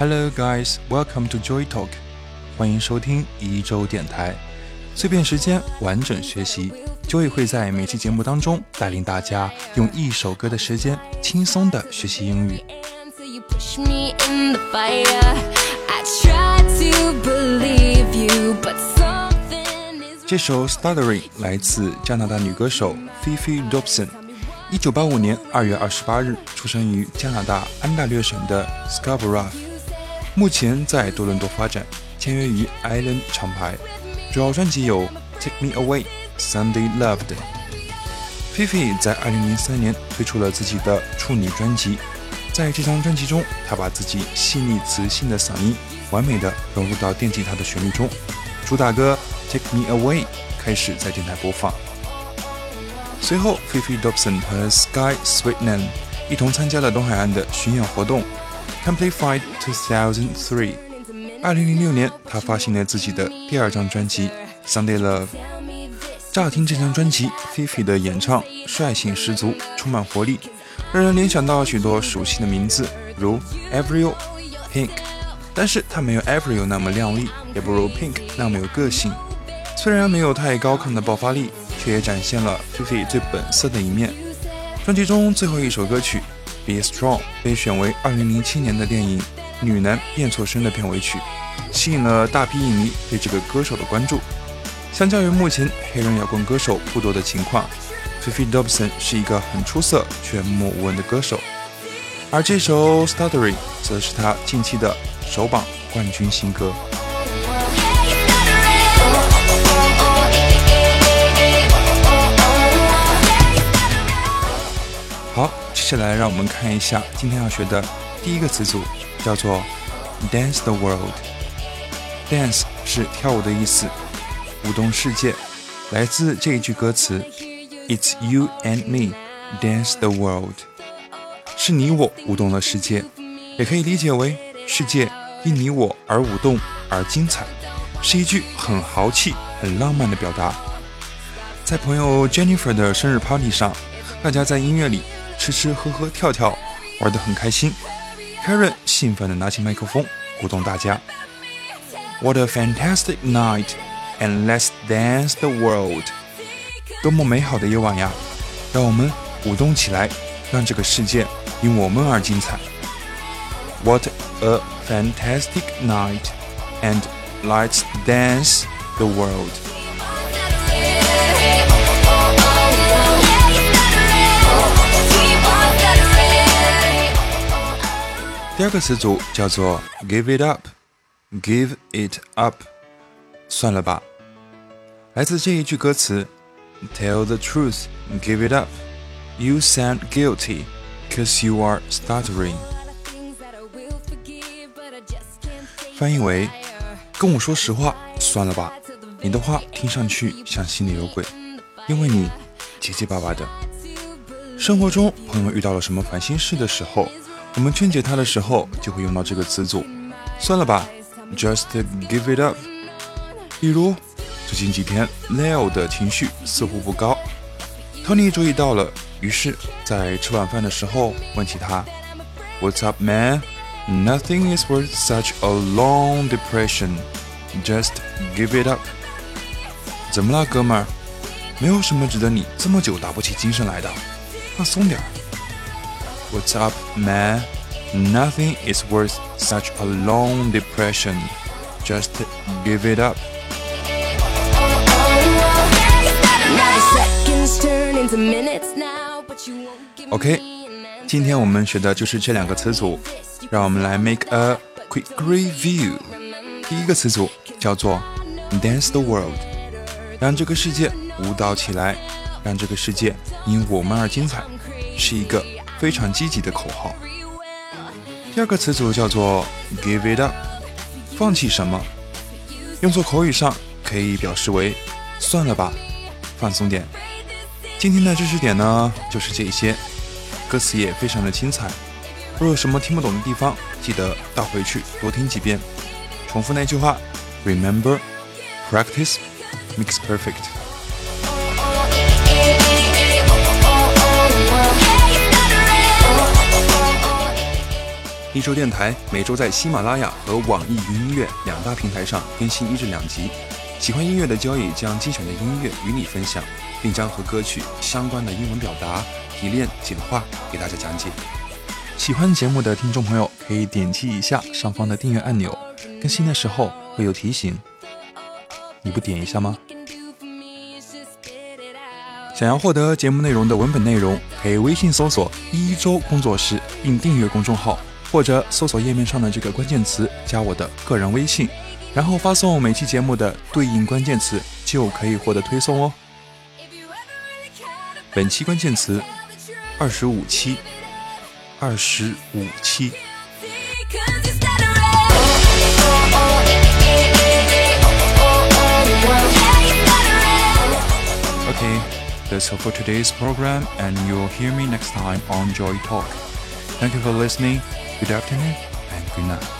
Hello guys, welcome to Joy Talk，欢迎收听一周电台，碎片时间完整学习。Joy 会在每期节目当中带领大家用一首歌的时间轻松的学习英语。这首 Stuttering 来自加拿大女歌手 Fifi Dobson，一九八五年二月二十八日出生于加拿大安大略省的 Scarborough，目前在多伦多发展，签约于 Island 厂牌，主要专辑有 Take Me Away、Sunday Loved。Fifi 在二零零三年推出了自己的处女专辑，在这张专辑中，她把自己细腻磁性的嗓音完美的融入到电吉他的旋律中，主打歌。Take Me Away 开始在电台播放。随后，Fifi Dobson 和 Sky Sweetnam 一同参加了东海岸的巡演活动。Amplified 2003，二零零六年，他发行了自己的第二张专辑《Sunday Love》。乍听这张专辑，Fifi 的演唱率性十足，充满活力，让人联想到许多熟悉的名字，如 Avril、Pink。但是她没有 Avril 那么靓丽，也不如 Pink 那么有个性。虽然没有太高亢的爆发力，却也展现了菲菲最本色的一面。专辑中最后一首歌曲《Be Strong》被选为2007年的电影《女男变错身》的片尾曲，吸引了大批影迷对这个歌手的关注。相较于目前黑人摇滚歌手不多的情况，菲菲· Dobson 是一个很出色却默默无闻的歌手。而这首《Stuttering》则是他近期的首榜冠军新歌。接下来，让我们看一下今天要学的第一个词组，叫做 “dance the world”。dance 是跳舞的意思，舞动世界，来自这一句歌词：“It's you and me dance the world”，是你我舞动了世界，也可以理解为世界因你我而舞动而精彩，是一句很豪气、很浪漫的表达。在朋友 Jennifer 的生日 party 上，大家在音乐里。吃吃喝喝跳跳，玩得很开心。Karen 兴奋地拿起麦克风，鼓动大家：“What a fantastic night! And let's dance the world！” 多么美好的夜晚呀！让我们舞动起来，让这个世界因我们而精彩。What a fantastic night! And let's dance the world! 第二个词组叫做 give it up，give it up，算了吧。来自这一句歌词，Tell the truth，give it up，you sound guilty，cause you are stuttering。翻译为：跟我说实话，算了吧。你的话听上去像心里有鬼，因为你结结巴巴的。生活中，朋友遇到了什么烦心事的时候。我们劝解他的时候，就会用到这个词组。算了吧，just give it up。比如，最近几天，Leo 的情绪似乎不高，Tony 注意到了，于是，在吃晚饭的时候问起他：“What's up, man? Nothing is worth such a long depression. Just give it up。”怎么了，哥们儿？没有什么值得你这么久打不起精神来的，放松点儿。What's up, man? Nothing is worth such a long depression. Just give it up. OK，今天我们学的就是这两个词组，让我们来 make a quick review。第一个词组叫做 dance the world，让这个世界舞蹈起来，让这个世界因我们而精彩，是一个 非常积极的口号。第二个词组叫做 give it up，放弃什么？用作口语上可以表示为算了吧，放松点。今天的知识点呢就是这些，歌词也非常的精彩。若有什么听不懂的地方，记得倒回去多听几遍。重复那句话：Remember, practice makes perfect。一周电台每周在喜马拉雅和网易云音乐两大平台上更新一至两集。喜欢音乐的交易将精选的音乐与你分享，并将和歌曲相关的英文表达提炼简化给大家讲解。喜欢节目的听众朋友可以点击一下上方的订阅按钮，更新的时候会有提醒。你不点一下吗？想要获得节目内容的文本内容，可以微信搜索“一周工作室”并订阅公众号，或者搜索页面上的这个关键词加我的个人微信，然后发送每期节目的对应关键词，就可以获得推送哦。本期关键词：二十五期，二十五期。Okay. That's all for today's program, and you'll hear me next time on Joy Talk. Thank you for listening. Good afternoon and good night.